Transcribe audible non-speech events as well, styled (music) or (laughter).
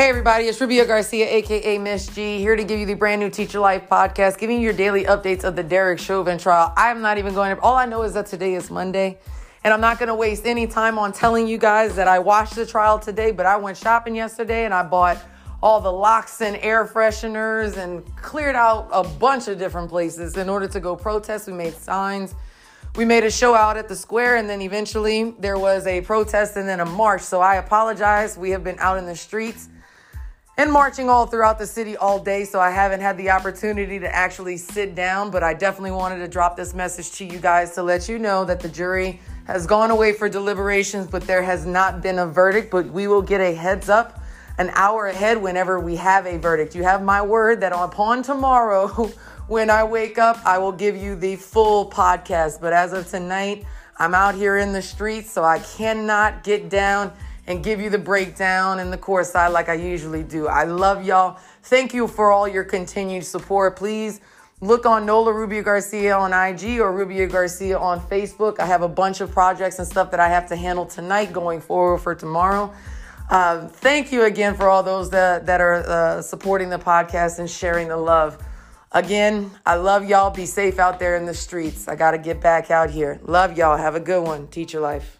Hey everybody, it's Rubio Garcia, aka Miss G, here to give you the brand new Teacher Life podcast, giving you your daily updates of the Derek Chauvin trial. I'm not even going to, all I know is that today is Monday, and I'm not going to waste any time on telling you guys that I watched the trial today, but I went shopping yesterday and I bought all the locks and air fresheners and cleared out a bunch of different places in order to go protest. We made signs we made a show out at the square and then eventually there was a protest and then a march. So I apologize. We have been out in the streets and marching all throughout the city all day. So I haven't had the opportunity to actually sit down, but I definitely wanted to drop this message to you guys to let you know that the jury has gone away for deliberations, but there has not been a verdict. But we will get a heads up an hour ahead whenever we have a verdict. You have my word that upon tomorrow, (laughs) when I wake up, I will give you the full podcast. But as of tonight, I'm out here in the streets, so I cannot get down and give you the breakdown and the core side like I usually do. I love y'all. Thank you for all your continued support. Please look on Nola Rubio Garcia on IG or Rubio Garcia on Facebook. I have a bunch of projects and stuff that I have to handle tonight going forward for tomorrow. Uh, thank you again for all those that, that are uh, supporting the podcast and sharing the love. Again, I love y'all. Be safe out there in the streets. I got to get back out here. Love y'all. Have a good one. Teacher life.